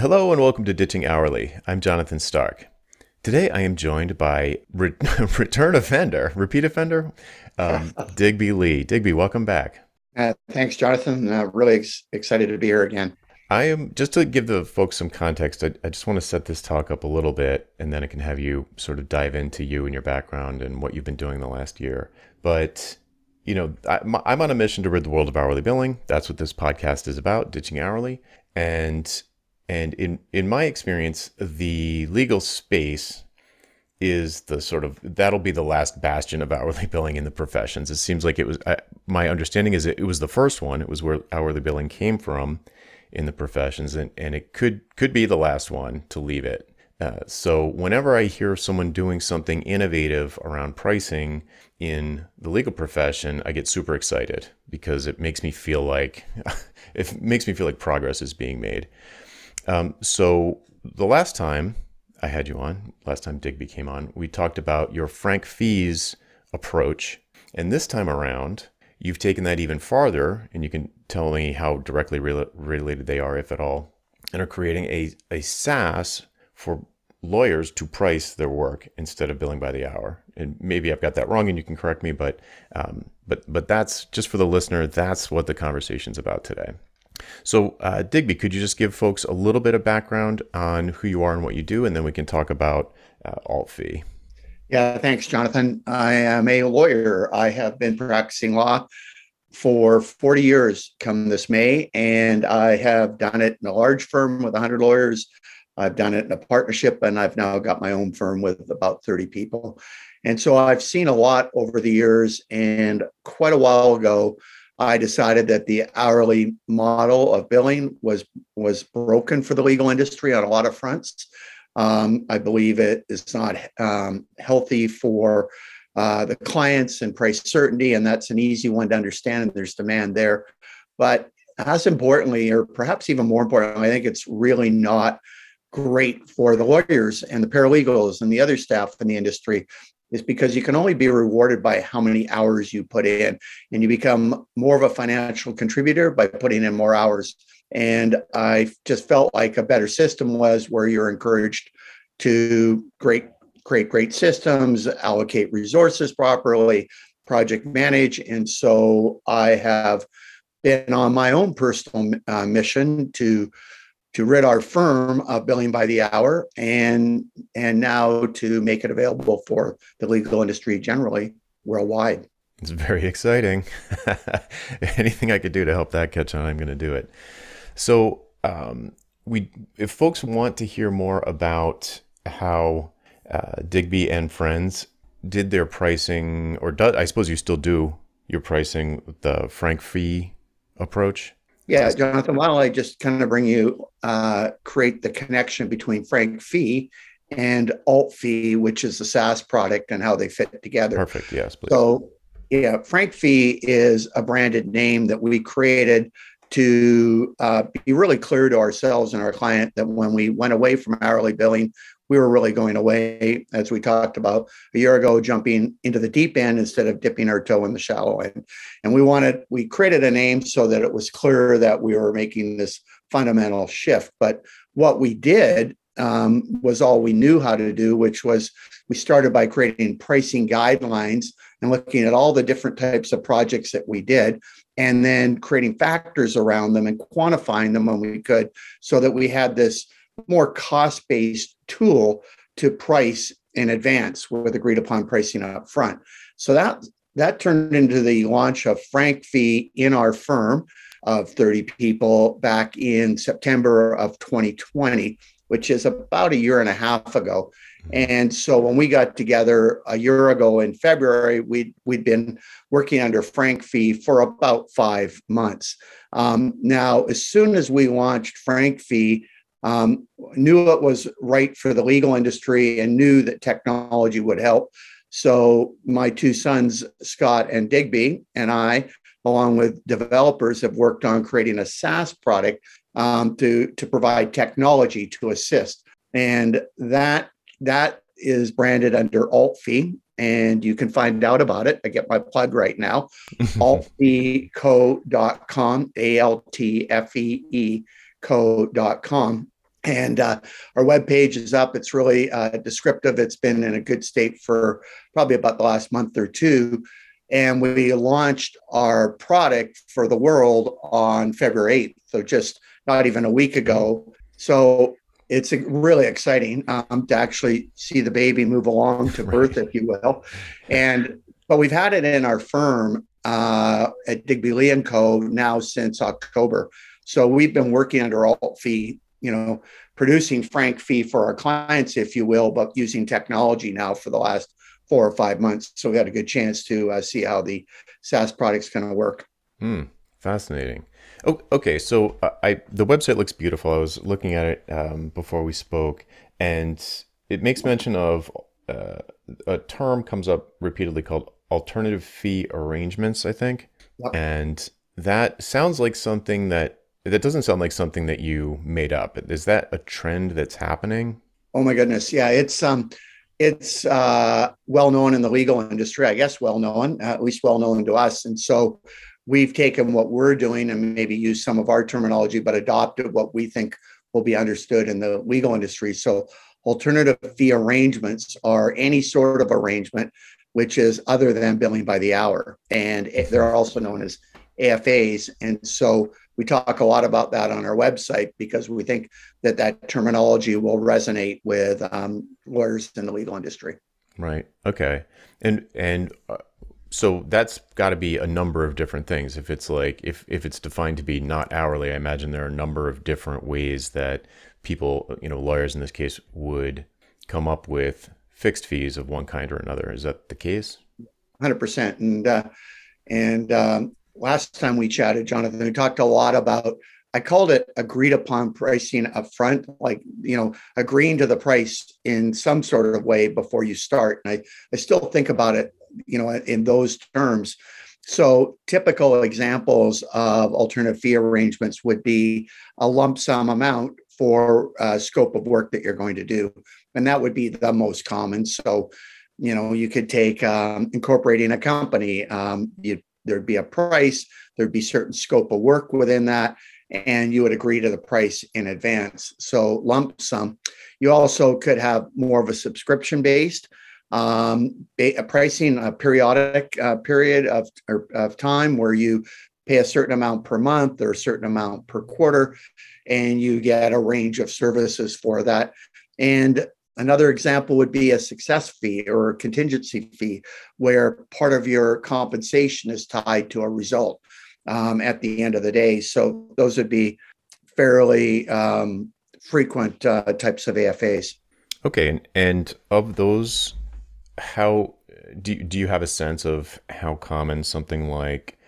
Hello and welcome to Ditching Hourly. I'm Jonathan Stark. Today I am joined by re- return offender, repeat offender, um, Digby Leigh. Digby, welcome back. Uh, thanks, Jonathan. Uh, really ex- excited to be here again. I am just to give the folks some context. I, I, just want to set this talk up a little bit, and then I can have you sort of dive into you and your background and what you've been doing the last year. But you know, I, I'm on a mission to rid the world of hourly billing. That's what this podcast is about, ditching hourly. And and in in my experience, the legal space is the sort of that'll be the last bastion of hourly billing in the professions. It seems like it was. I, my understanding is it, it was the first one. It was where hourly billing came from in the professions, and, and it could could be the last one to leave it. Uh, so whenever I hear someone doing something innovative around pricing in the legal profession, I get super excited because it makes me feel like it makes me feel like progress is being made. Um, so the last time I had you on, last time Digby came on, we talked about your frank fees approach, and this time around, you've taken that even farther, and you can tell me how directly re- related they are, if at all, and are creating a, a SaaS for lawyers to price their work instead of billing by the hour. And maybe I've got that wrong, and you can correct me, but um, but but that's just for the listener. That's what the conversation's about today. So, uh, Digby, could you just give folks a little bit of background on who you are and what you do, and then we can talk about uh, alt fee. Yeah, thanks, Jonathan. I am a lawyer. I have been practicing law for 40 years come this May, and I have done it in a large firm with 100 lawyers. I've done it in a partnership, and I've now got my own firm with about 30 people. And so I've seen a lot over the years. And quite a while ago, I decided that the hourly model of billing was was broken for the legal industry on a lot of fronts. Um, I believe it is not um, healthy for uh, the clients and price certainty, and that's an easy one to understand. And there's demand there, but as importantly, or perhaps even more importantly, I think it's really not great for the lawyers and the paralegals and the other staff in the industry is because you can only be rewarded by how many hours you put in and you become more of a financial contributor by putting in more hours. And i just felt like a better system was where you're encouraged to great create great systems allocate resources properly project manage. And so i have been on my own personal uh, mission to to rid our firm of billing by the hour and and now to make it available for the legal industry generally worldwide. It's very exciting. Anything I could do to help that catch on, I'm going to do it. So, um, we if folks want to hear more about how uh, Digby and Friends did their pricing, or do, I suppose you still do your pricing the frank fee approach. Yeah, Jonathan, why don't I just kind of bring you uh, create the connection between Frank Fee and Alt Fee, which is the SaaS product and how they fit together. Perfect. Yes, please. So, yeah, Frank Fee is a branded name that we created to uh, be really clear to ourselves and our client that when we went away from hourly billing, we were really going away, as we talked about a year ago, jumping into the deep end instead of dipping our toe in the shallow end. And we wanted, we created a name so that it was clear that we were making this fundamental shift. But what we did um, was all we knew how to do, which was we started by creating pricing guidelines and looking at all the different types of projects that we did, and then creating factors around them and quantifying them when we could, so that we had this more cost based tool to price in advance with agreed upon pricing up front. So that that turned into the launch of Frank Fee in our firm of 30 people back in September of 2020, which is about a year and a half ago. And so when we got together a year ago in February, we'd, we'd been working under Frank Fee for about five months. Um, now, as soon as we launched Frank Fee, um, knew it was right for the legal industry and knew that technology would help. So my two sons, Scott and Digby, and I, along with developers, have worked on creating a SaaS product um, to to provide technology to assist, and that that is branded under AltFee, and you can find out about it. I get my plug right now, altfeeco.com, A L T F E E co.com And uh, our web page is up. It's really uh, descriptive. It's been in a good state for probably about the last month or two. And we launched our product for the world on February 8th. So just not even a week ago. So it's really exciting um, to actually see the baby move along to birth, right. if you will. And but we've had it in our firm uh, at Digby Leigh and Co. now since October. So we've been working under alt fee, you know, producing frank fee for our clients, if you will, but using technology now for the last four or five months. So we had a good chance to uh, see how the SaaS product's going to work. Hmm. Fascinating. Oh, okay. So uh, I the website looks beautiful. I was looking at it um, before we spoke, and it makes mention of uh, a term comes up repeatedly called alternative fee arrangements. I think, yep. and that sounds like something that that doesn't sound like something that you made up. Is that a trend that's happening? Oh my goodness, yeah. It's um, it's uh, well known in the legal industry. I guess well known, at least well known to us, and so we've taken what we're doing and maybe used some of our terminology, but adopted what we think will be understood in the legal industry. So, alternative fee arrangements are any sort of arrangement which is other than billing by the hour. And they're also known as AFAs. And so, we talk a lot about that on our website because we think that that terminology will resonate with um, lawyers in the legal industry. Right. Okay. And and uh, so that's got to be a number of different things if it's like if if it's defined to be not hourly i imagine there are a number of different ways that people you know lawyers in this case would come up with fixed fees of one kind or another is that the case 100% and uh, and um, last time we chatted jonathan we talked a lot about i called it agreed upon pricing up front like you know agreeing to the price in some sort of way before you start and i i still think about it you know, in those terms. So, typical examples of alternative fee arrangements would be a lump sum amount for a scope of work that you're going to do. And that would be the most common. So, you know, you could take um, incorporating a company, um, you, there'd be a price, there'd be certain scope of work within that, and you would agree to the price in advance. So, lump sum. You also could have more of a subscription based um, a pricing a periodic uh, period of, of time where you pay a certain amount per month or a certain amount per quarter, and you get a range of services for that. And another example would be a success fee or a contingency fee, where part of your compensation is tied to a result um, at the end of the day. So those would be fairly um, frequent uh, types of AFAs. Okay, and, of those how do do you have a sense of how common something like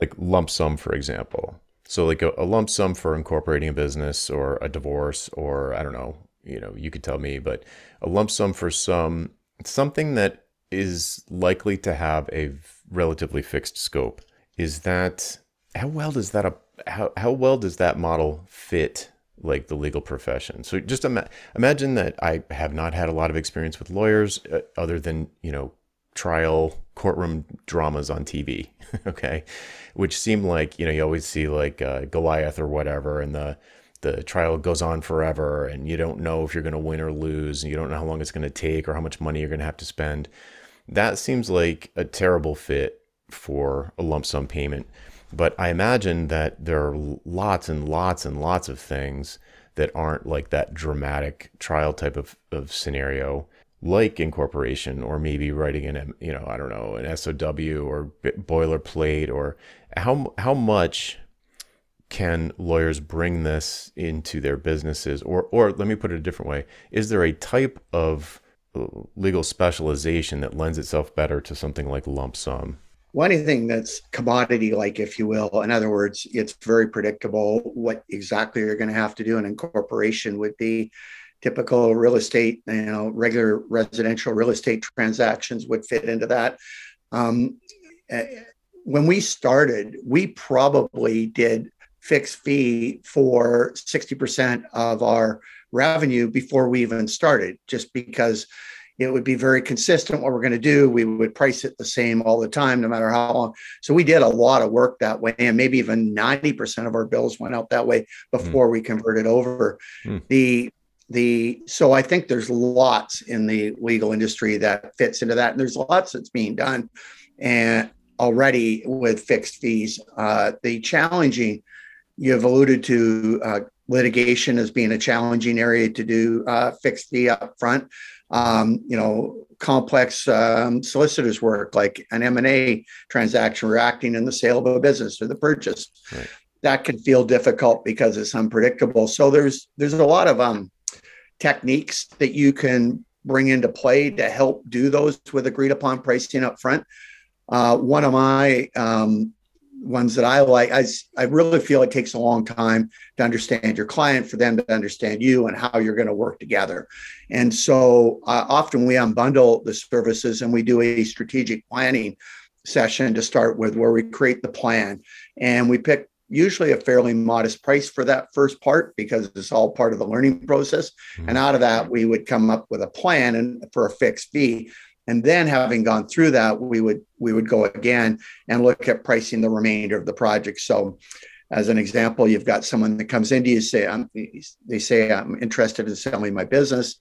like lump sum, for example? So like a, a, lump sum for incorporating a business or a divorce or I don't know, you know, you could tell me, but a lump sum for some something that is likely to have a relatively fixed scope. Is that how well does that how how well does that model fit like the legal profession. So just ima- imagine that I have not had a lot of experience with lawyers uh, other than, you know, trial courtroom dramas on TV, okay? Which seem like, you know, you always see like uh, Goliath or whatever and the the trial goes on forever and you don't know if you're going to win or lose and you don't know how long it's going to take or how much money you're going to have to spend. That seems like a terrible fit for a lump sum payment. But I imagine that there are lots and lots and lots of things that aren't like that dramatic trial type of, of scenario, like incorporation or maybe writing an, you know, I don't know, an SOW or boilerplate or how, how much can lawyers bring this into their businesses or, or let me put it a different way. Is there a type of uh, legal specialization that lends itself better to something like lump sum? Well, anything that's commodity like, if you will, in other words, it's very predictable what exactly you're going to have to do. An incorporation would be typical real estate, you know, regular residential real estate transactions would fit into that. Um, eh, when we started, we probably did fixed fee for 60% of our revenue before we even started, just because it would be very consistent what we're going to do. We would price it the same all the time, no matter how long. So we did a lot of work that way, and maybe even 90% of our bills went out that way before mm. we converted over. Mm. The the so I think there's lots in the legal industry that fits into that, and there's lots that's being done, and already with fixed fees. Uh, the challenging you've alluded to uh, litigation as being a challenging area to do uh, fixed fee up front um, you know, complex um, solicitors work like an M&A transaction reacting in the sale of a business or the purchase. Right. That can feel difficult because it's unpredictable. So there's there's a lot of um, techniques that you can bring into play to help do those with agreed upon pricing up front. Uh, one of my um, ones that I like. I, I really feel it takes a long time to understand your client, for them to understand you and how you're going to work together. And so uh, often we unbundle the services and we do a strategic planning session to start with where we create the plan and we pick usually a fairly modest price for that first part because it's all part of the learning process. Mm-hmm. And out of that, we would come up with a plan and for a fixed fee and then having gone through that, we would we would go again and look at pricing the remainder of the project. So as an example, you've got someone that comes into you say, I'm, they say, I'm interested in selling my business.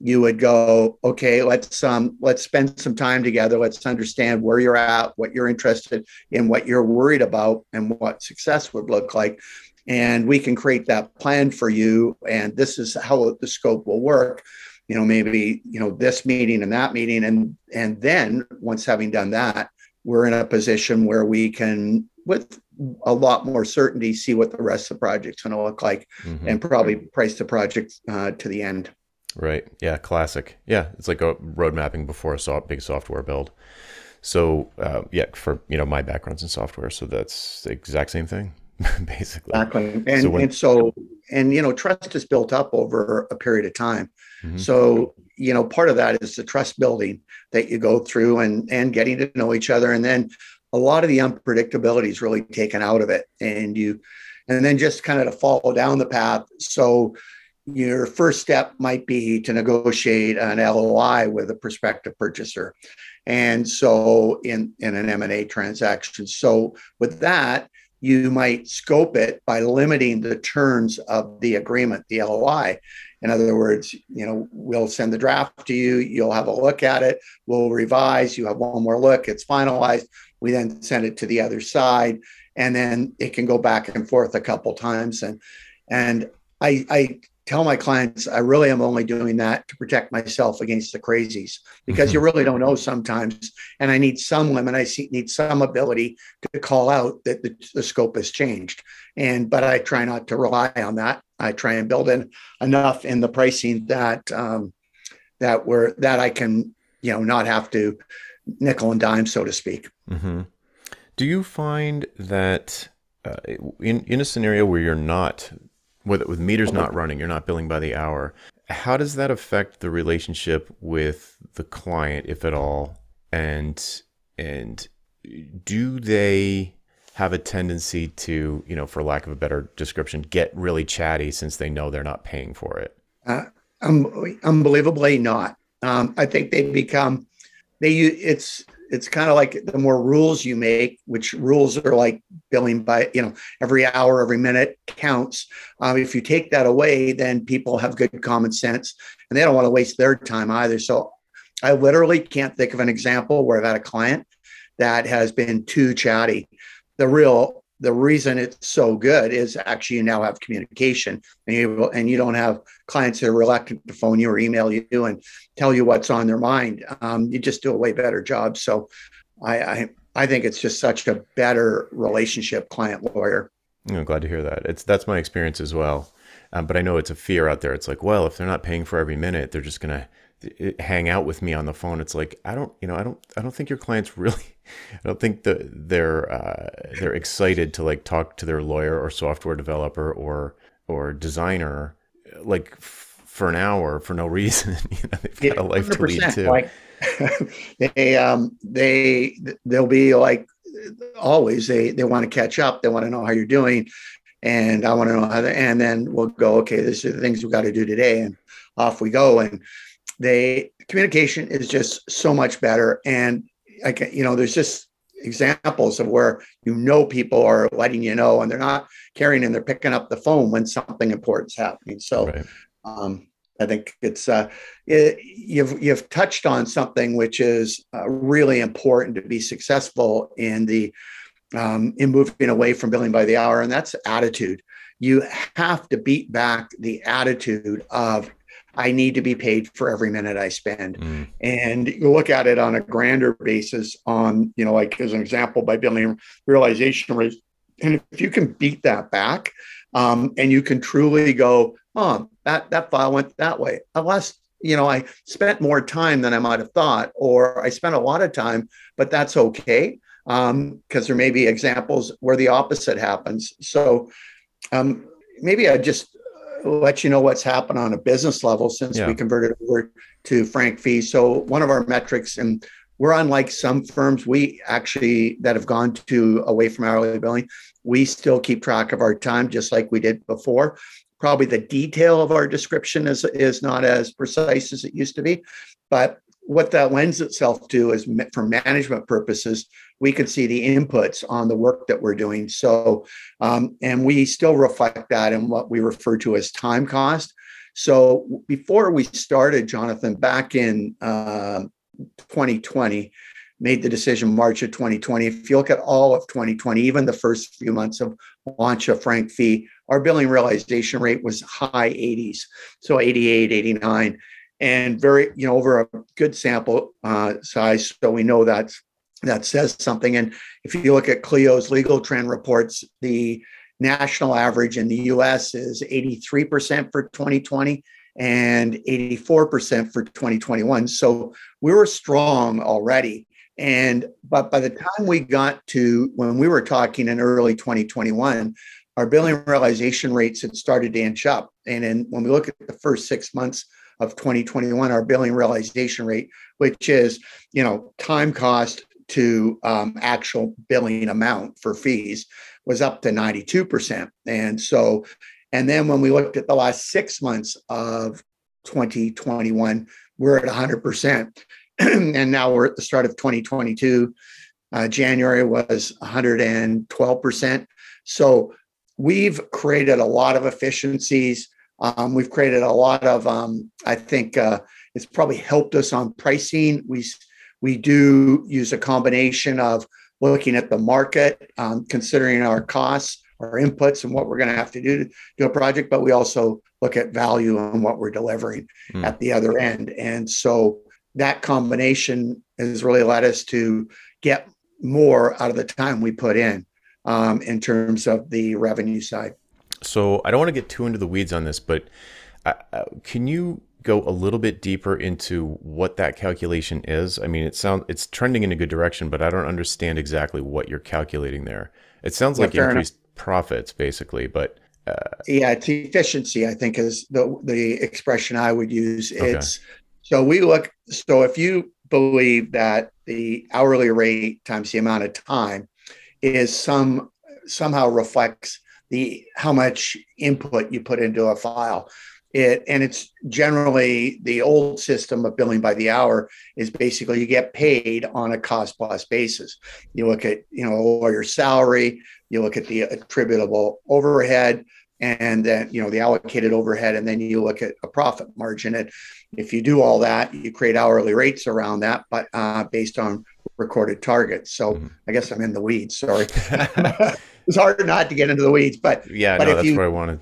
You would go, okay, let's um, let's spend some time together. Let's understand where you're at, what you're interested in, what you're worried about, and what success would look like. And we can create that plan for you. And this is how the scope will work you know maybe you know this meeting and that meeting. And and then once having done that we're in a position where we can with a lot more certainty see what the rest of the project's going to look like mm-hmm. and probably price the project uh, to the end. Right. Yeah classic. Yeah it's like a road mapping before a big software build. So uh, yeah for you know my background's in software so that's the exact same thing basically exactly and so, when, and so and you know trust is built up over a period of time Mm-hmm. So, you know, part of that is the trust building that you go through and and getting to know each other. And then a lot of the unpredictability is really taken out of it. And you and then just kind of to follow down the path. So your first step might be to negotiate an LOI with a prospective purchaser. And so in, in an M&A transaction. So with that, you might scope it by limiting the terms of the agreement, the LOI. In other words, you know, we'll send the draft to you, you'll have a look at it, we'll revise, you have one more look, it's finalized. We then send it to the other side, and then it can go back and forth a couple times. And and I, I tell my clients I really am only doing that to protect myself against the crazies because you really don't know sometimes. And I need some limit. I see, need some ability to call out that the, the, scope has changed. And but I try not to rely on that. I try and build in enough in the pricing that um, that we're that I can you know not have to nickel and dime so to speak. Mm-hmm. Do you find that uh, in in a scenario where you're not with with meters not running, you're not billing by the hour. How does that affect the relationship with the client, if at all? And and do they have a tendency to, you know, for lack of a better description, get really chatty since they know they're not paying for it? Uh, um, unbelievably not. Um, I think they become they. It's it's kind of like the more rules you make, which rules are like billing by, you know, every hour, every minute counts. Um, if you take that away, then people have good common sense and they don't want to waste their time either. So I literally can't think of an example where I've had a client that has been too chatty. The real the reason it's so good is actually you now have communication and you and you don't have clients that are reluctant to phone you or email you and tell you what's on their mind. Um, you just do a way better job. So I, I, I think it's just such a better relationship client lawyer. I'm glad to hear that. It's that's my experience as well. Um, but I know it's a fear out there. It's like, well, if they're not paying for every minute, they're just gonna hang out with me on the phone. It's like I don't, you know, I don't, I don't think your clients really I don't think that they're uh, they're excited to like talk to their lawyer or software developer or or designer like f- for an hour for no reason. you know, they've got a life to lead too. Like, they um they they'll be like always they they want to catch up. They want to know how you're doing, and I want to know how. They and then we'll go. Okay, these are the things we got to do today, and off we go. And they communication is just so much better. And like you know, there's just examples of where you know people are letting you know and they're not carrying and they're picking up the phone when something important's happening. So right. um, I think it's uh, it, you've you've touched on something which is uh, really important to be successful in the um, in moving away from billing by the hour, and that's attitude. You have to beat back the attitude of I need to be paid for every minute I spend. Mm. And you look at it on a grander basis, on, you know, like as an example, by billing realization rate. And if you can beat that back um, and you can truly go, oh, that, that file went that way. Unless, you know, I spent more time than I might have thought, or I spent a lot of time, but that's okay. Because um, there may be examples where the opposite happens. So um, maybe I just let you know what's happened on a business level since yeah. we converted over to frank fee. So one of our metrics, and we're unlike some firms, we actually that have gone to away from hourly billing, we still keep track of our time just like we did before. Probably the detail of our description is is not as precise as it used to be, but what that lends itself to is for management purposes, we can see the inputs on the work that we're doing. So, um, and we still reflect that in what we refer to as time cost. So, before we started, Jonathan, back in uh, 2020, made the decision March of 2020. If you look at all of 2020, even the first few months of launch of Frank Fee, our billing realization rate was high 80s, so 88, 89 and very, you know, over a good sample uh, size. So we know that's that says something. And if you look at Clio's legal trend reports, the national average in the US is 83% for 2020 and 84% for 2021. So we were strong already. And but by the time we got to when we were talking in early 2021, our billing realization rates had started to inch up. And then when we look at the first six months of 2021, our billing realization rate, which is, you know, time cost to um, actual billing amount for fees, was up to 92%. And so, and then when we looked at the last six months of 2021, we're at 100%. and now we're at the start of 2022. Uh, January was 112%. So we've created a lot of efficiencies um, we've created a lot of, um, I think uh, it's probably helped us on pricing. We, we do use a combination of looking at the market, um, considering our costs, our inputs, and what we're going to have to do to do a project, but we also look at value and what we're delivering mm. at the other end. And so that combination has really led us to get more out of the time we put in um, in terms of the revenue side. So I don't want to get too into the weeds on this, but uh, uh, can you go a little bit deeper into what that calculation is? I mean, it sounds it's trending in a good direction, but I don't understand exactly what you're calculating there. It sounds yeah, like increased enough. profits, basically, but uh, yeah, it's efficiency. I think is the the expression I would use. Okay. It's so we look. So if you believe that the hourly rate times the amount of time is some somehow reflects the how much input you put into a file. It, and it's generally the old system of billing by the hour is basically you get paid on a cost plus basis. You look at you know a lawyer's salary, you look at the attributable overhead, and then you know the allocated overhead, and then you look at a profit margin. And if you do all that, you create hourly rates around that, but uh, based on recorded targets. So mm-hmm. I guess I'm in the weeds. Sorry. it's hard not to get into the weeds, but yeah, but no, that's you, what I wanted.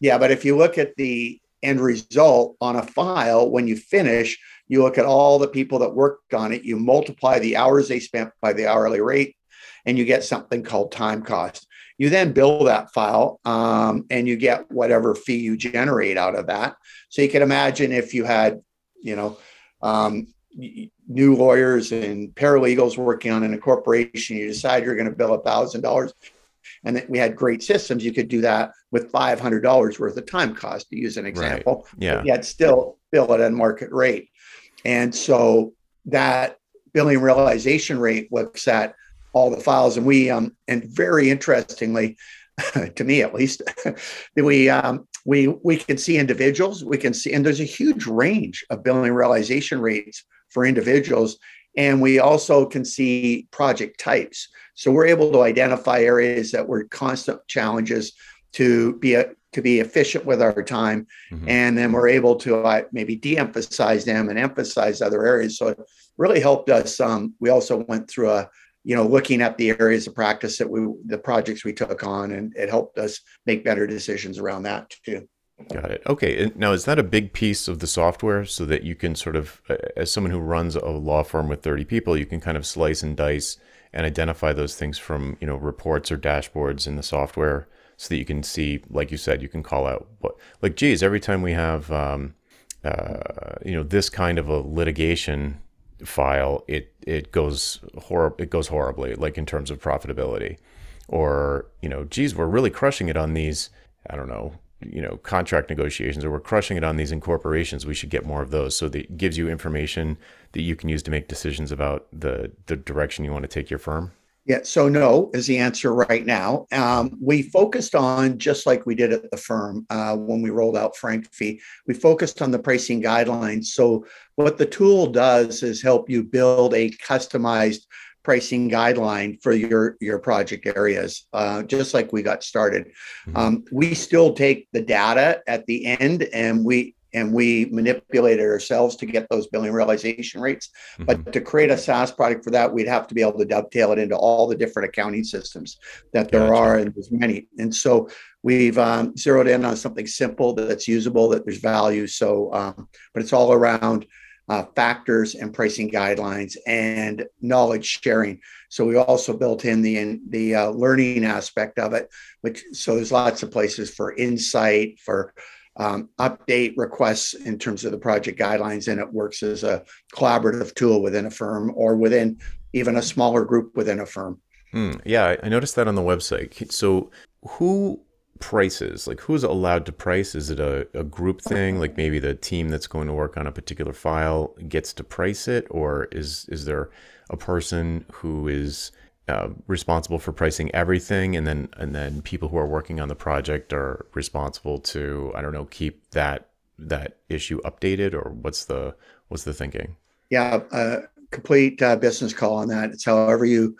Yeah, but if you look at the end result on a file when you finish, you look at all the people that worked on it, you multiply the hours they spent by the hourly rate, and you get something called time cost. You then bill that file um, and you get whatever fee you generate out of that. So you can imagine if you had, you know, um, new lawyers and paralegals working on an incorporation, you decide you're going to bill a thousand dollars and that we had great systems, you could do that with five hundred dollars worth of time cost, to use an example. Right. Yeah, yet still bill it at market rate, and so that billing realization rate looks at all the files, and we um and very interestingly, to me at least, we um, we we can see individuals. We can see, and there's a huge range of billing realization rates for individuals, and we also can see project types. So we're able to identify areas that were constant challenges to be a, to be efficient with our time, mm-hmm. and then we're able to uh, maybe de-emphasize them and emphasize other areas. So it really helped us. Um, we also went through a you know looking at the areas of practice that we the projects we took on, and it helped us make better decisions around that too. Got it. Okay. Now, is that a big piece of the software so that you can sort of, uh, as someone who runs a law firm with 30 people, you can kind of slice and dice and identify those things from, you know, reports or dashboards in the software so that you can see, like you said, you can call out what, like, geez, every time we have, um, uh, you know, this kind of a litigation file, it it goes hor- it goes horribly, like in terms of profitability, or you know, geez, we're really crushing it on these. I don't know, you know, contract negotiations, or we're crushing it on these incorporations. We should get more of those, so that gives you information that you can use to make decisions about the the direction you want to take your firm. Yeah, so no is the answer right now. Um, we focused on just like we did at the firm uh, when we rolled out Frank Fee. We focused on the pricing guidelines. So what the tool does is help you build a customized pricing guideline for your your project areas. Uh, just like we got started, mm-hmm. um, we still take the data at the end and we and we manipulated ourselves to get those billing realization rates. Mm-hmm. But to create a SaaS product for that, we'd have to be able to dovetail it into all the different accounting systems that there gotcha. are, and there's many. And so we've um, zeroed in on something simple that's usable, that there's value. So, um, but it's all around uh, factors and pricing guidelines and knowledge sharing. So we also built in the the uh, learning aspect of it, which so there's lots of places for insight for um, update requests in terms of the project guidelines, and it works as a collaborative tool within a firm or within even a smaller group within a firm. Hmm. yeah, I noticed that on the website. So, who prices? Like, who's allowed to price? Is it a, a group thing? Like maybe the team that's going to work on a particular file gets to price it, or is is there a person who is uh, responsible for pricing everything, and then and then people who are working on the project are responsible to I don't know keep that that issue updated, or what's the what's the thinking? Yeah, uh, complete uh, business call on that. It's however you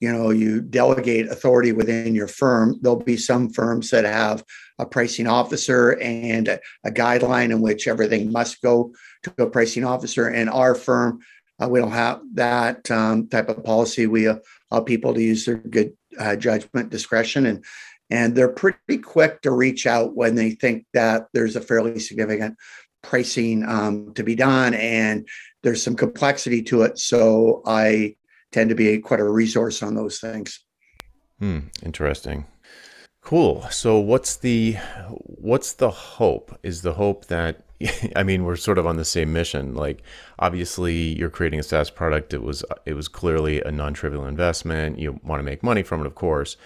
you know you delegate authority within your firm. There'll be some firms that have a pricing officer and a, a guideline in which everything must go to a pricing officer. And our firm uh, we don't have that um, type of policy. We uh, allow people to use their good uh, judgment, discretion, and and they're pretty quick to reach out when they think that there's a fairly significant pricing um, to be done, and there's some complexity to it. So I tend to be quite a resource on those things. Hmm, interesting. Cool. So what's the what's the hope? Is the hope that I mean we're sort of on the same mission. Like obviously you're creating a SaaS product. It was it was clearly a non-trivial investment. You want to make money from it, of course.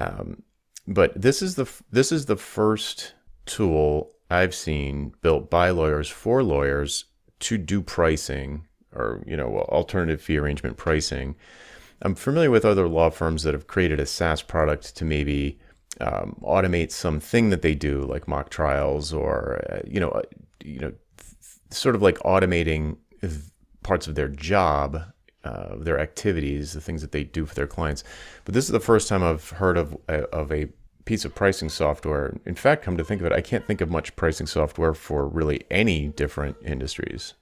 Um, but this is the this is the first tool I've seen built by lawyers for lawyers to do pricing or you know alternative fee arrangement pricing. I'm familiar with other law firms that have created a SaaS product to maybe um, automate something that they do, like mock trials, or uh, you know, uh, you know, sort of like automating parts of their job, uh, their activities, the things that they do for their clients. But this is the first time I've heard of uh, of a piece of pricing software. In fact, come to think of it, I can't think of much pricing software for really any different industries.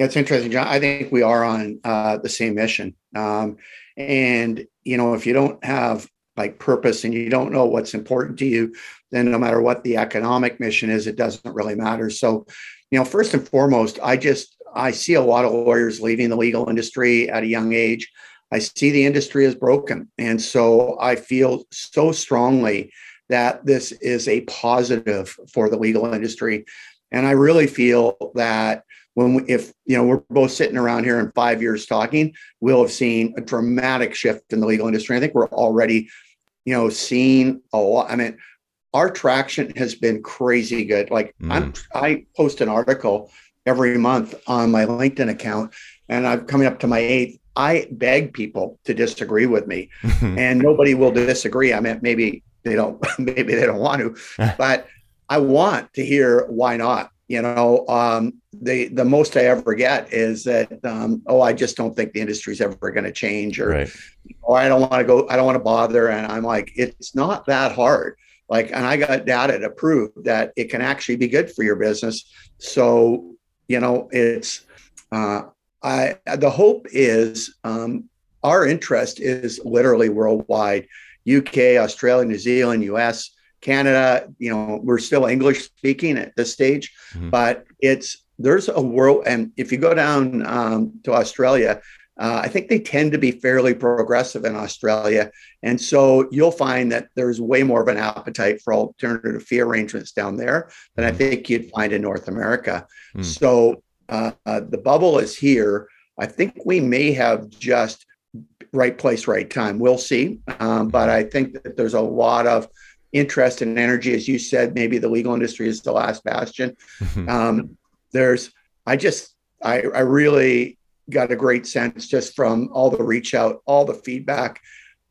Yeah, it's interesting, John. I think we are on uh, the same mission. Um, and you know, if you don't have like purpose and you don't know what's important to you, then no matter what the economic mission is, it doesn't really matter. So, you know, first and foremost, I just I see a lot of lawyers leaving the legal industry at a young age. I see the industry is broken. And so I feel so strongly that this is a positive for the legal industry. And I really feel that when we, if you know we're both sitting around here in five years talking, we'll have seen a dramatic shift in the legal industry. I think we're already you know, seeing a lot. I mean, our traction has been crazy good. Like mm. I'm, I post an article every month on my LinkedIn account, and I'm coming up to my eighth. I beg people to disagree with me, and nobody will disagree. I mean, maybe they don't maybe they don't want to, but I want to hear why not. You know, um, the the most I ever get is that um, oh, I just don't think the industry's ever going to change, or right. or I don't want to go, I don't want to bother, and I'm like, it's not that hard. Like, and I got data to prove that it can actually be good for your business. So, you know, it's uh, I the hope is um, our interest is literally worldwide, UK, Australia, New Zealand, US Canada, you know, we're still English speaking at this stage, mm-hmm. but it's there's a world. And if you go down um, to Australia, uh, I think they tend to be fairly progressive in Australia. And so you'll find that there's way more of an appetite for alternative fee arrangements down there than I mm-hmm. think you'd find in North America. Mm. So uh, uh, the bubble is here. I think we may have just right place, right time. We'll see. Um, but I think that there's a lot of interest and energy. As you said, maybe the legal industry is the last bastion. Mm-hmm. Um, there's, I just, I, I really got a great sense just from all the reach out, all the feedback.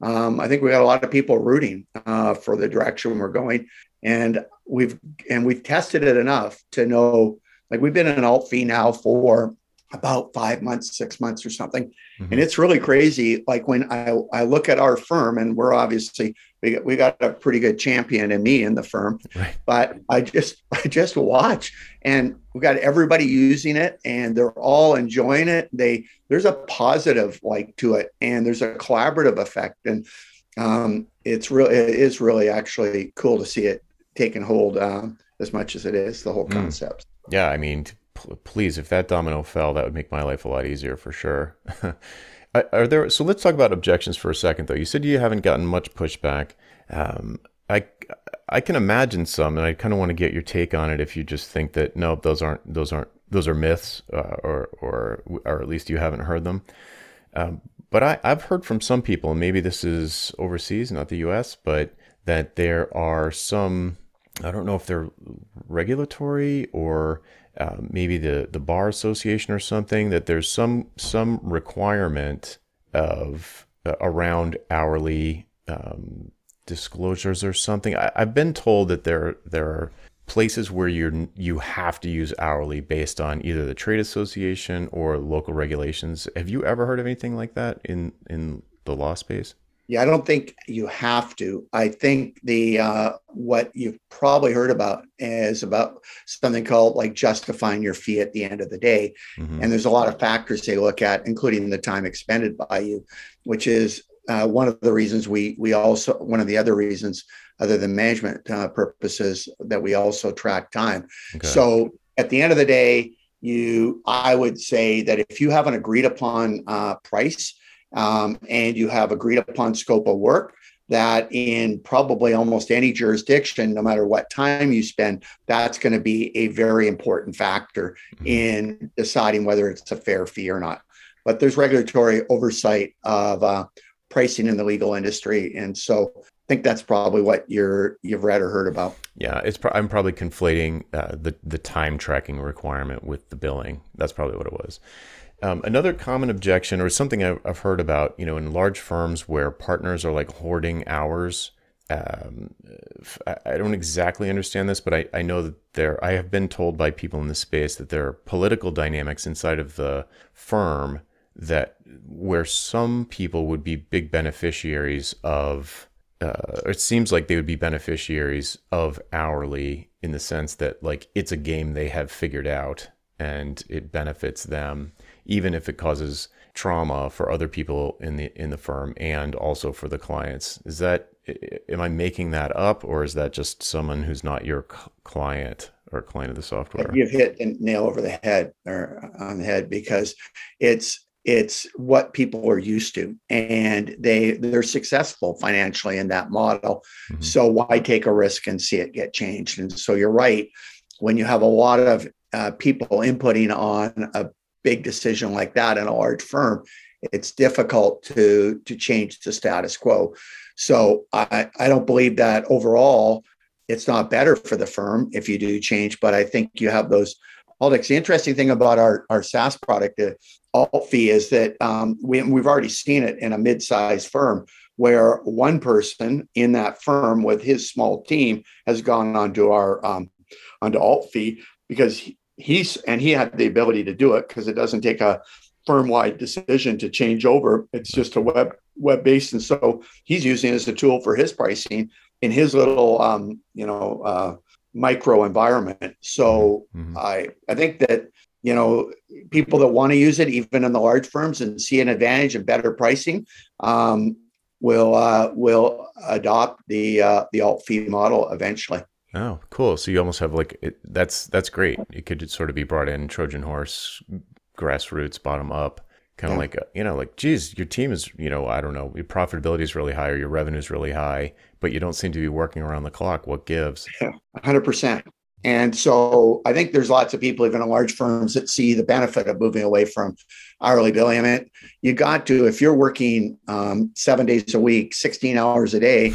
Um, I think we got a lot of people rooting uh, for the direction we're going, and we've and we've tested it enough to know. Like we've been in alt fee now for about five months, six months or something. Mm-hmm. And it's really crazy. Like when I, I look at our firm and we're obviously, we got, we got a pretty good champion in me in the firm, right. but I just, I just watch and we got everybody using it and they're all enjoying it. They, there's a positive like to it and there's a collaborative effect. And um, it's really, it is really actually cool to see it taking hold um, as much as it is the whole mm. concept. Yeah. I mean, please, if that domino fell, that would make my life a lot easier for sure. Are there? So let's talk about objections for a second, though. You said you haven't gotten much pushback. Um, I I can imagine some, and I kind of want to get your take on it. If you just think that no, those aren't those aren't those are myths, uh, or or or at least you haven't heard them. Um, but I, I've heard from some people, and maybe this is overseas, not the U.S., but that there are some. I don't know if they're regulatory or uh, maybe the the bar association or something that there's some some requirement of uh, around hourly um, disclosures or something. I, have been told that there there are places where you you have to use hourly based on either the trade association or local regulations. Have you ever heard of anything like that in in the law space? Yeah, I don't think you have to. I think the uh, what you've probably heard about is about something called like justifying your fee at the end of the day, mm-hmm. and there's a lot of factors they look at, including the time expended by you, which is uh, one of the reasons we we also one of the other reasons other than management uh, purposes that we also track time. Okay. So at the end of the day, you I would say that if you have an agreed upon uh, price um, and you have agreed upon scope of work that in probably almost any jurisdiction, no matter what time you spend, that's going to be a very important factor mm-hmm. in deciding whether it's a fair fee or not. But there's regulatory oversight of uh, pricing in the legal industry, and so I think that's probably what you're you've read or heard about. Yeah, it's pro- I'm probably conflating uh, the the time tracking requirement with the billing. That's probably what it was. Um, another common objection, or something I've, I've, heard about, you know, in large firms where partners are like hoarding hours. Um, I, don't exactly understand this, but I, I know that there. I have been told by people in this space that there are political dynamics inside of the firm that where some people would be big beneficiaries of. Uh, it seems like they would be beneficiaries of hourly in the sense that like it's a game they have figured out and it benefits them even if it causes trauma for other people in the in the firm and also for the clients. Is that am I making that up or is that just someone who's not your client or client of the software? You've hit a nail over the head or on the head because it's it's what people are used to and they they're successful financially in that model mm-hmm. so why take a risk and see it get changed and so you're right when you have a lot of uh, people inputting on a big decision like that in a large firm, it's difficult to to change the status quo. So I, I don't believe that overall it's not better for the firm if you do change, but I think you have those politics. The interesting thing about our, our SaaS product, the alt fee, is that um, we, we've already seen it in a mid-sized firm where one person in that firm with his small team has gone onto our um, onto AltFee because he, he's and he had the ability to do it because it doesn't take a firm-wide decision to change over. It's just a web web-based, and so he's using it as a tool for his pricing in his little um, you know uh, micro environment. So mm-hmm. I I think that you know people that want to use it even in the large firms and see an advantage and better pricing um, will uh, will adopt the uh, the alt fee model eventually. Oh, cool! So you almost have like it, that's that's great. It could sort of be brought in Trojan horse, grassroots, bottom up, kind of yeah. like a, you know, like geez, your team is you know I don't know, your profitability is really high or your revenue is really high, but you don't seem to be working around the clock. What gives? Yeah, hundred percent. And so I think there's lots of people, even in large firms, that see the benefit of moving away from hourly billing. I mean, you got to, if you're working um, seven days a week, 16 hours a day,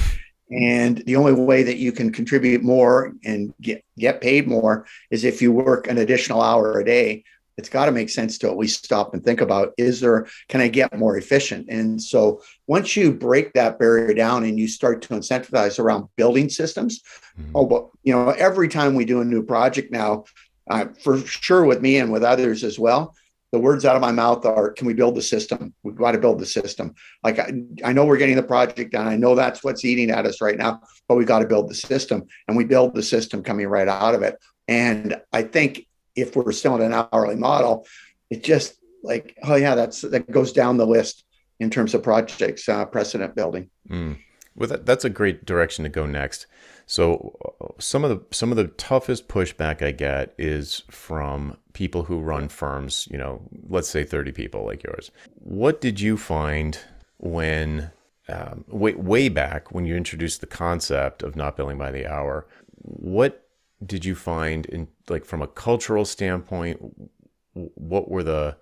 and the only way that you can contribute more and get, get paid more is if you work an additional hour a day it's got to make sense to at least stop and think about is there can i get more efficient and so once you break that barrier down and you start to incentivize around building systems mm-hmm. oh but you know every time we do a new project now uh, for sure with me and with others as well the words out of my mouth are can we build the system we've got to build the system like I, I know we're getting the project done i know that's what's eating at us right now but we got to build the system and we build the system coming right out of it and i think if we're still in an hourly model, it just like, oh yeah, that's that goes down the list in terms of projects uh, precedent building. Mm. Well, that, that's a great direction to go next. So some of the some of the toughest pushback I get is from people who run firms. You know, let's say thirty people like yours. What did you find when um, way way back when you introduced the concept of not billing by the hour? What did you find in like from a cultural standpoint what were the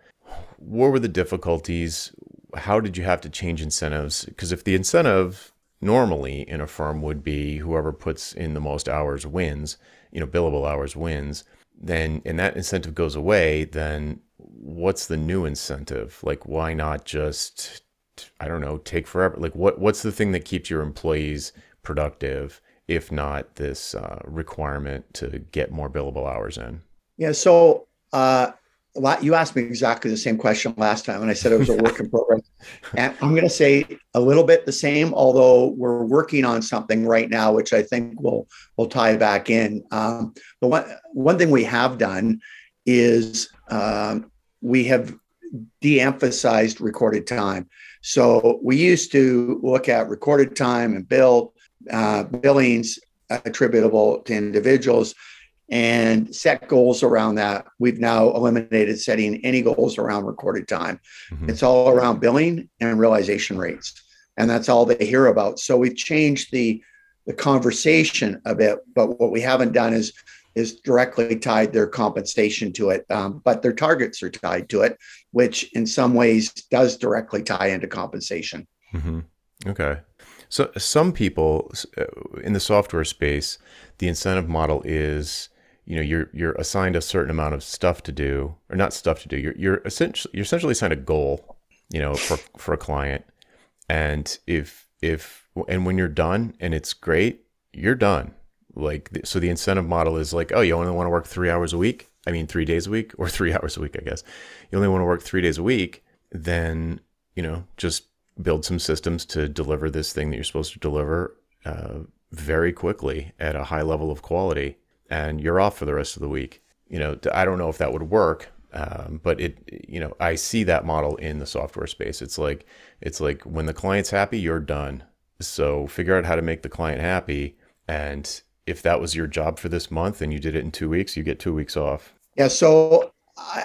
what were the difficulties how did you have to change incentives because if the incentive normally in a firm would be whoever puts in the most hours wins you know billable hours wins then and that incentive goes away then what's the new incentive like why not just i don't know take forever like what what's the thing that keeps your employees productive if not this uh, requirement to get more billable hours in? Yeah. So uh, you asked me exactly the same question last time, and I said it was a work in progress. And I'm going to say a little bit the same, although we're working on something right now, which I think will will tie back in. Um, but one one thing we have done is um, we have de-emphasized recorded time. So we used to look at recorded time and bill uh, billings attributable to individuals and set goals around that. We've now eliminated setting any goals around recorded time. Mm-hmm. It's all around billing and realization rates. And that's all they hear about. So we've changed the the conversation a bit, but what we haven't done is is directly tied their compensation to it, um, but their targets are tied to it, which in some ways does directly tie into compensation. Mm-hmm. Okay, so some people uh, in the software space, the incentive model is you know you're you're assigned a certain amount of stuff to do or not stuff to do. You're you're essentially you're essentially assigned a goal, you know, for for a client, and if if and when you're done and it's great, you're done. Like so, the incentive model is like, oh, you only want to work three hours a week. I mean, three days a week or three hours a week, I guess. You only want to work three days a week, then you know just build some systems to deliver this thing that you're supposed to deliver uh, very quickly at a high level of quality, and you're off for the rest of the week. You know, I don't know if that would work, um, but it, you know, I see that model in the software space. It's like it's like when the client's happy, you're done. So figure out how to make the client happy, and if that was your job for this month and you did it in two weeks, you get two weeks off. Yeah. So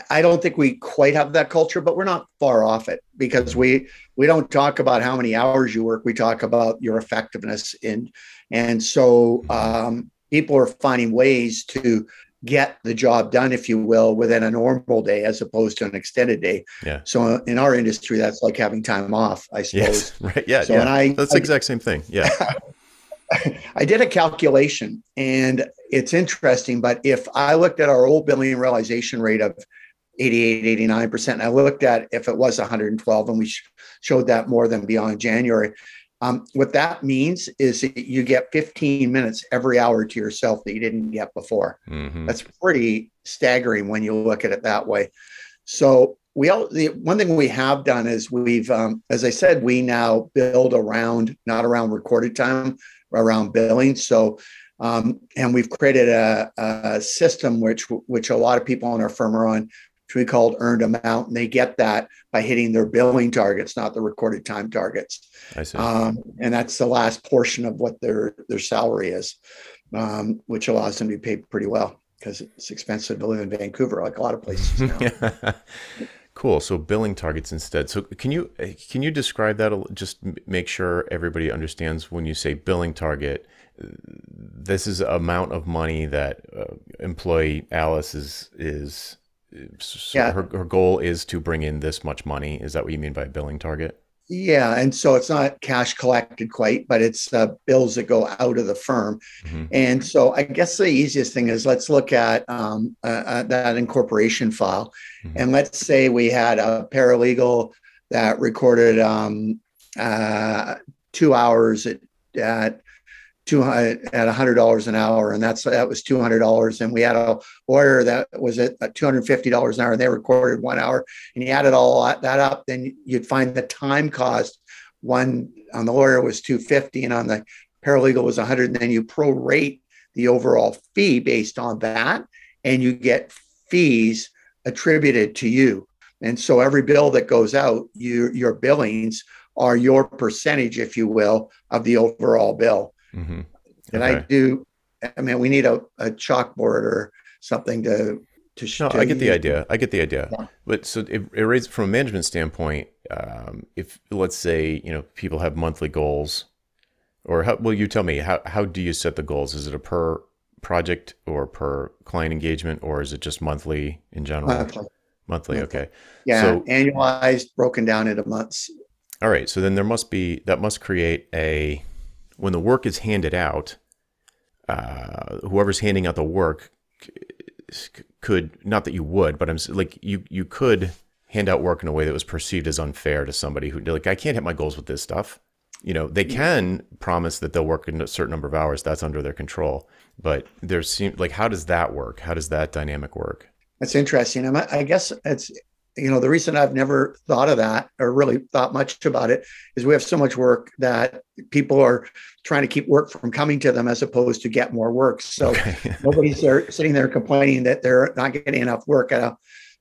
I don't think we quite have that culture, but we're not far off it because we we don't talk about how many hours you work. We talk about your effectiveness in, and so um, people are finding ways to get the job done, if you will, within a normal day as opposed to an extended day. Yeah. So in our industry, that's like having time off, I suppose. Yes. Right. Yeah. So, yeah. And I, that's the exact same thing. Yeah. I did a calculation and it's interesting, but if I looked at our old billing realization rate of 88, 89%, and I looked at if it was 112 and we showed that more than beyond January, Um, what that means is that you get 15 minutes every hour to yourself that you didn't get before. Mm-hmm. That's pretty staggering when you look at it that way. So we all the one thing we have done is we've um, as I said we now build around not around recorded time around billing. So um, and we've created a, a, system which which a lot of people in our firm are on, which we called earned amount, and they get that by hitting their billing targets, not the recorded time targets. I see. Um, and that's the last portion of what their their salary is, um, which allows them to be paid pretty well because it's expensive to live in Vancouver, like a lot of places now. Cool. So billing targets instead. So can you can you describe that? Just make sure everybody understands when you say billing target this is amount of money that uh, employee Alice is is so yeah. her, her goal is to bring in this much money. Is that what you mean by billing target? Yeah, and so it's not cash collected quite, but it's uh, bills that go out of the firm. Mm-hmm. And so I guess the easiest thing is let's look at um, uh, uh, that incorporation file, mm-hmm. and let's say we had a paralegal that recorded um, uh, two hours at, at two hundred at hundred dollars an hour, and that's that was two hundred dollars. And we had a lawyer that was at uh, fifty dollars an hour, and they recorded one hour. And you added all that up, then you'd find the time cost. One on the lawyer was two fifty, and on the paralegal was hundred. And then you prorate the overall fee based on that, and you get fees attributed to you. And so every bill that goes out, you, your billings are your percentage, if you will, of the overall bill. Mm-hmm. And I do. I mean, we need a, a chalkboard or something to to show. No, I get the idea. I get the idea. Yeah. But so it, it raises from a management standpoint. Um, if let's say you know people have monthly goals, or how, well, you tell me how how do you set the goals? Is it a per project or per client engagement, or is it just monthly in general? Monthly. Monthly. Okay. Yeah. So, annualized, broken down into months. All right. So then there must be that must create a when the work is handed out, uh, whoever's handing out the work could not that you would, but I'm like you you could hand out work in a way that was perceived as unfair to somebody who like I can't hit my goals with this stuff. You know, they can promise that they'll work in a certain number of hours. That's under their control. But there's like, how does that work? How does that dynamic work? That's interesting. I guess it's you know the reason i've never thought of that or really thought much about it is we have so much work that people are trying to keep work from coming to them as opposed to get more work so okay. nobody's there sitting there complaining that they're not getting enough work at a,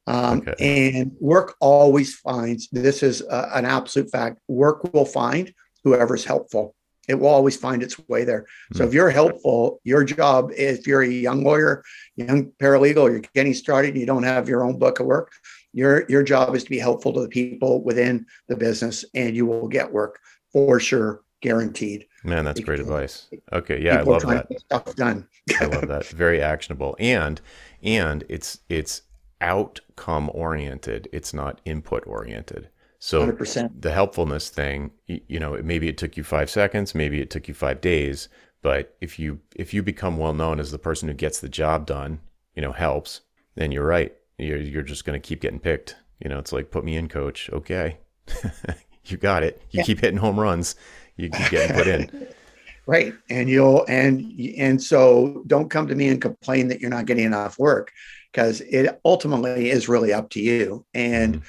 um, okay. and work always finds this is a, an absolute fact work will find whoever's helpful it will always find its way there. Mm-hmm. So if you're helpful, your job, if you're a young lawyer, young paralegal, you're getting started, and you don't have your own book of work, your your job is to be helpful to the people within the business, and you will get work for sure, guaranteed. Man, that's great advice. Okay, yeah, I love that. stuff done. I love that. Very actionable, and and it's it's outcome oriented. It's not input oriented. So 100%. the helpfulness thing, you know, maybe it took you five seconds, maybe it took you five days, but if you if you become well known as the person who gets the job done, you know, helps, then you're right you're, you're just going to keep getting picked. You know, it's like, put me in, coach. Okay. you got it. You yeah. keep hitting home runs. You keep getting put in. right. And you'll, and, and so don't come to me and complain that you're not getting enough work because it ultimately is really up to you. And, mm-hmm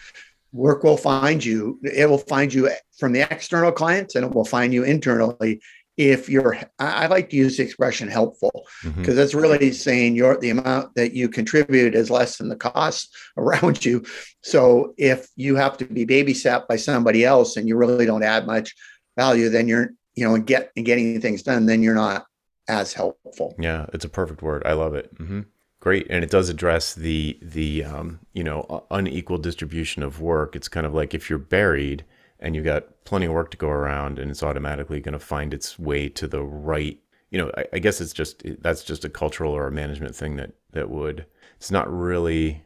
work will find you it will find you from the external clients and it will find you internally if you're i like to use the expression helpful because mm-hmm. that's really saying your the amount that you contribute is less than the cost around you so if you have to be babysat by somebody else and you really don't add much value then you're you know and get and getting things done then you're not as helpful yeah it's a perfect word i love it mm-hmm. Great and it does address the the um, you know unequal distribution of work. It's kind of like if you're buried and you've got plenty of work to go around and it's automatically going to find its way to the right you know I, I, guess it's just that's just a cultural or a management thing that that would it's not really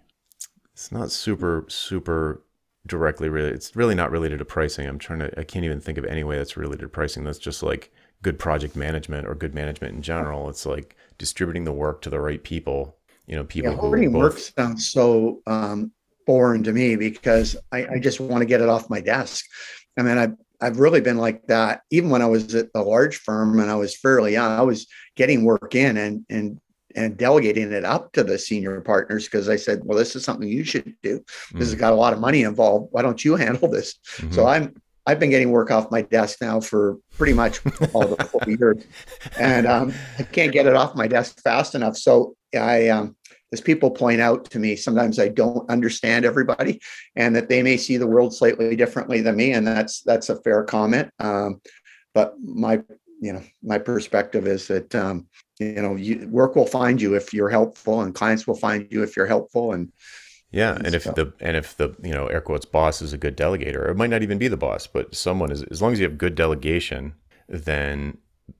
it's not super super directly related it's really not related to pricing. I'm trying to i can't even think of any way that's related to pricing that's just like good project management or good management in general. It's like distributing the work to the right people you know people yeah, both... work sounds so um foreign to me because I, I just want to get it off my desk. I mean, i've I've really been like that. Even when I was at the large firm and I was fairly young, I was getting work in and and and delegating it up to the senior partners because I said, well, this is something you should do. This mm-hmm. has got a lot of money involved. Why don't you handle this? Mm-hmm. So I'm I've been getting work off my desk now for pretty much all the four years, and um, I can't get it off my desk fast enough. So I, um, as people point out to me, sometimes I don't understand everybody, and that they may see the world slightly differently than me, and that's that's a fair comment. Um, but my, you know, my perspective is that um, you know, you, work will find you if you're helpful, and clients will find you if you're helpful, and yeah, and, if the and if the you know air quotes boss is a good delegator, it might not even be the boss, but someone is as long as you have good delegation, then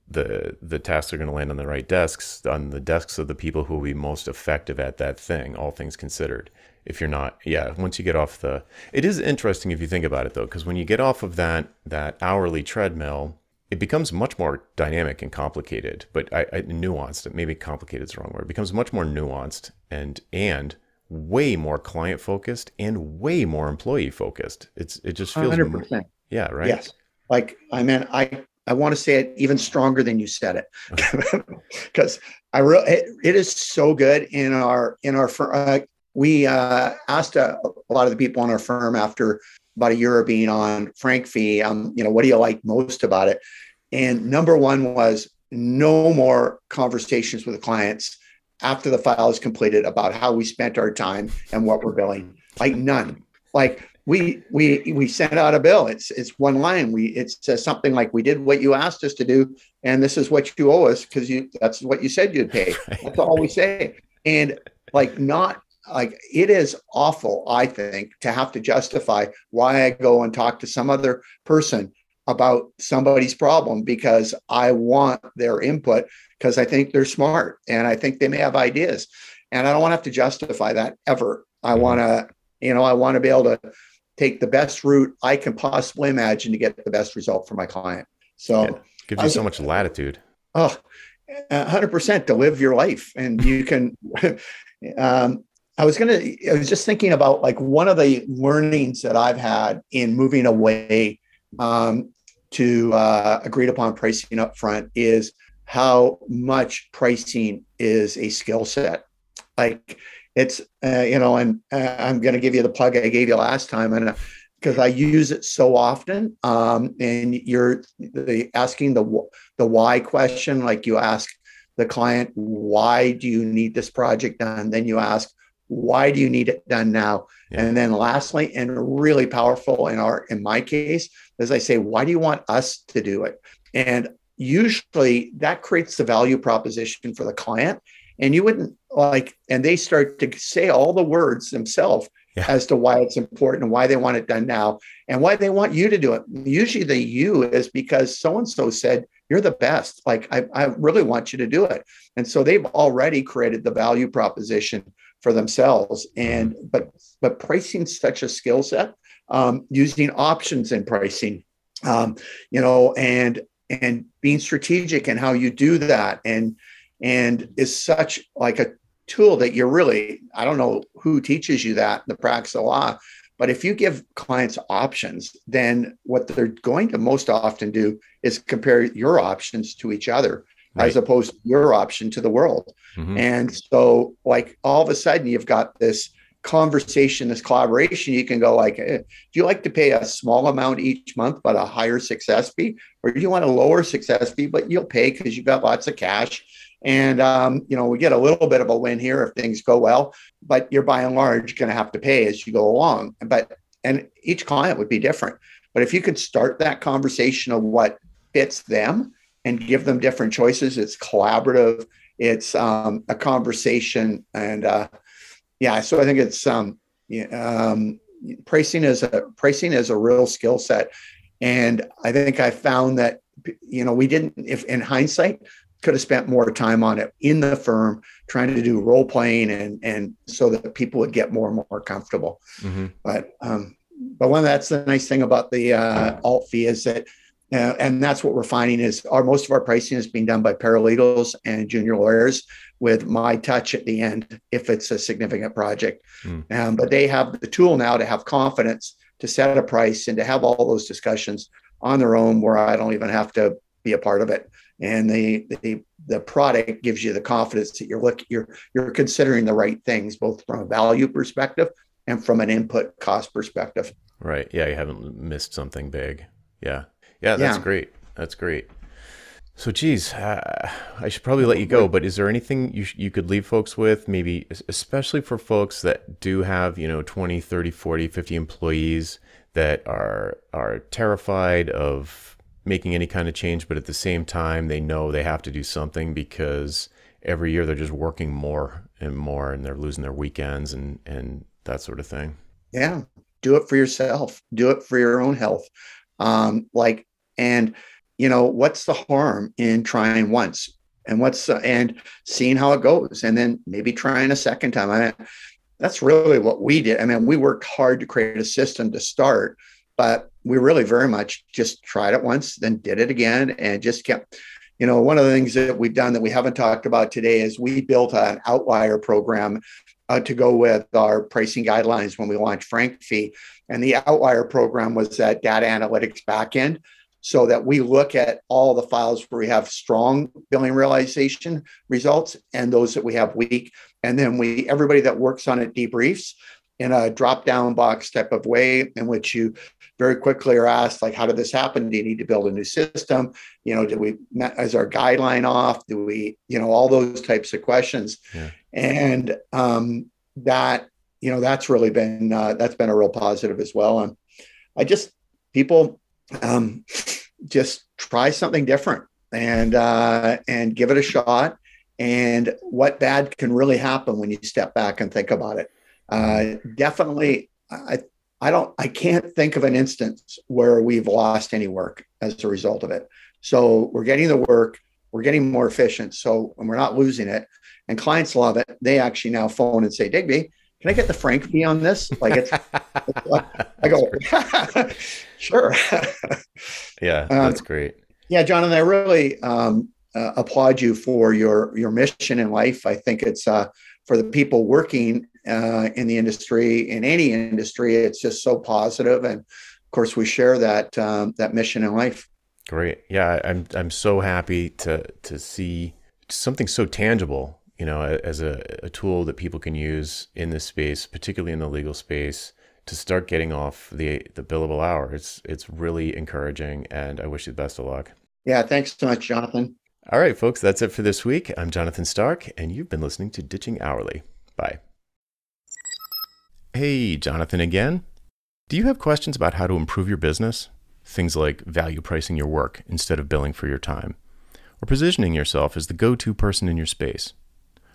the the tasks are going to land on the right desks, on the desks of the people who will be most effective at that thing. All things considered, if you're not, yeah, once you get off the, it is interesting if you think about it though, because when you get off of that that hourly treadmill, it becomes much more dynamic and complicated, but I, I nuanced. Maybe complicated is the wrong word. It becomes much more nuanced and and way more client focused and way more employee focused. It's it just feels 100%. yeah, right. Yes. Like I mean I I want to say it even stronger than you said it because I really it, it is so good in our in our firm. Uh, we uh, asked a, a, lot of the people in our firm after about a year of being on Frank Fee, um, you know, what do you like most about it? And number one was no more conversations with the clients after the file is completed about how we spent our time and what we're billing. Like none. Like we we we sent out a bill. It's it's one line. We it says something like we did what you asked us to do, and this is what you owe us because you that's what you said you'd pay. That's all we say. And like not like it is awful, I think, to have to justify why I go and talk to some other person about somebody's problem because I want their input because I think they're smart and I think they may have ideas. And I don't want to have to justify that ever. I mm-hmm. want to, you know, I want to be able to take the best route I can possibly imagine to get the best result for my client. So it gives you so much latitude. Oh, 100% to live your life. And you can, um, I was going to, I was just thinking about like one of the learnings that I've had in moving away um, to uh, agreed upon pricing up front is how much pricing is a skill set. Like it's, uh, you know, and uh, I'm going to give you the plug I gave you last time, and because uh, I use it so often. Um, and you're the, asking the the why question, like you ask the client, why do you need this project done? Then you ask, why do you need it done now? Yeah. And then lastly, and really powerful in our in my case, as I say, why do you want us to do it? And usually that creates the value proposition for the client. And you wouldn't like and they start to say all the words themselves yeah. as to why it's important and why they want it done now and why they want you to do it. Usually the you is because so and so said you're the best. Like I, I really want you to do it. And so they've already created the value proposition for themselves. And mm-hmm. but but pricing such a skill set um, using options in pricing um, you know and and being strategic and how you do that and and is such like a tool that you're really i don't know who teaches you that in the practice of law but if you give clients options then what they're going to most often do is compare your options to each other right. as opposed to your option to the world mm-hmm. and so like all of a sudden you've got this conversation, this collaboration, you can go like, eh, do you like to pay a small amount each month, but a higher success fee? Or do you want a lower success fee, but you'll pay because you've got lots of cash? And, um, you know, we get a little bit of a win here if things go well, but you're by and large going to have to pay as you go along. But, and each client would be different. But if you could start that conversation of what fits them and give them different choices, it's collaborative, it's um, a conversation and, uh, yeah, so I think it's um, um, pricing is a pricing is a real skill set, and I think I found that you know we didn't if in hindsight could have spent more time on it in the firm trying to do role playing and and so that people would get more and more comfortable. Mm-hmm. But um, but one that's the nice thing about the uh, AltFee is that uh, and that's what we're finding is our most of our pricing is being done by paralegals and junior lawyers with my touch at the end if it's a significant project. Mm. Um, but they have the tool now to have confidence to set a price and to have all those discussions on their own where I don't even have to be a part of it. And the the the product gives you the confidence that you're look you're you're considering the right things both from a value perspective and from an input cost perspective. Right. Yeah, you haven't missed something big. Yeah. Yeah, that's yeah. great. That's great. So, geez, uh, I should probably let you go. But is there anything you sh- you could leave folks with? Maybe, especially for folks that do have you know 20, 30, 40, 50 employees that are are terrified of making any kind of change, but at the same time they know they have to do something because every year they're just working more and more, and they're losing their weekends and and that sort of thing. Yeah, do it for yourself. Do it for your own health. Um, like and you know, what's the harm in trying once and what's uh, and seeing how it goes and then maybe trying a second time. I mean, that's really what we did. I mean, we worked hard to create a system to start, but we really very much just tried it once, then did it again and just kept you know, one of the things that we've done that we haven't talked about today is we built an outlier program uh, to go with our pricing guidelines when we launched Frank Fee. And the outlier program was that data analytics backend so that we look at all the files where we have strong billing realization results and those that we have weak. And then we everybody that works on it debriefs in a drop down box type of way in which you very quickly are asked like how did this happen? Do you need to build a new system? You know did we is our guideline off? Do we you know all those types of questions. Yeah. and um, that you know that's really been uh, that's been a real positive as well. And i just people um, just try something different and uh, and give it a shot. And what bad can really happen when you step back and think about it? Uh, definitely, I I don't I can't think of an instance where we've lost any work as a result of it. So we're getting the work, we're getting more efficient. So and we're not losing it. And clients love it. They actually now phone and say, Digby, can I get the Frank fee on this? Like it's, I go, sure. Yeah, um, that's um, great. Yeah, Jonathan, I really um, uh, applaud you for your your mission in life. I think it's uh, for the people working uh, in the industry, in any industry, it's just so positive, and of course, we share that um, that mission in life. Great. Yeah, I'm I'm so happy to to see something so tangible you know, as a, a tool that people can use in this space, particularly in the legal space, to start getting off the the billable hour. It's it's really encouraging, and I wish you the best of luck. Yeah, thanks so much, Jonathan. All right, folks, that's it for this week. I'm Jonathan Stark, and you've been listening to Ditching Hourly. Bye. Hey, Jonathan again. Do you have questions about how to improve your business? Things like value pricing your work instead of billing for your time, or positioning yourself as the go to person in your space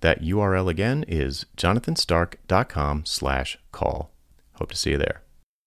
That URL again is jonathanstark.com slash call. Hope to see you there.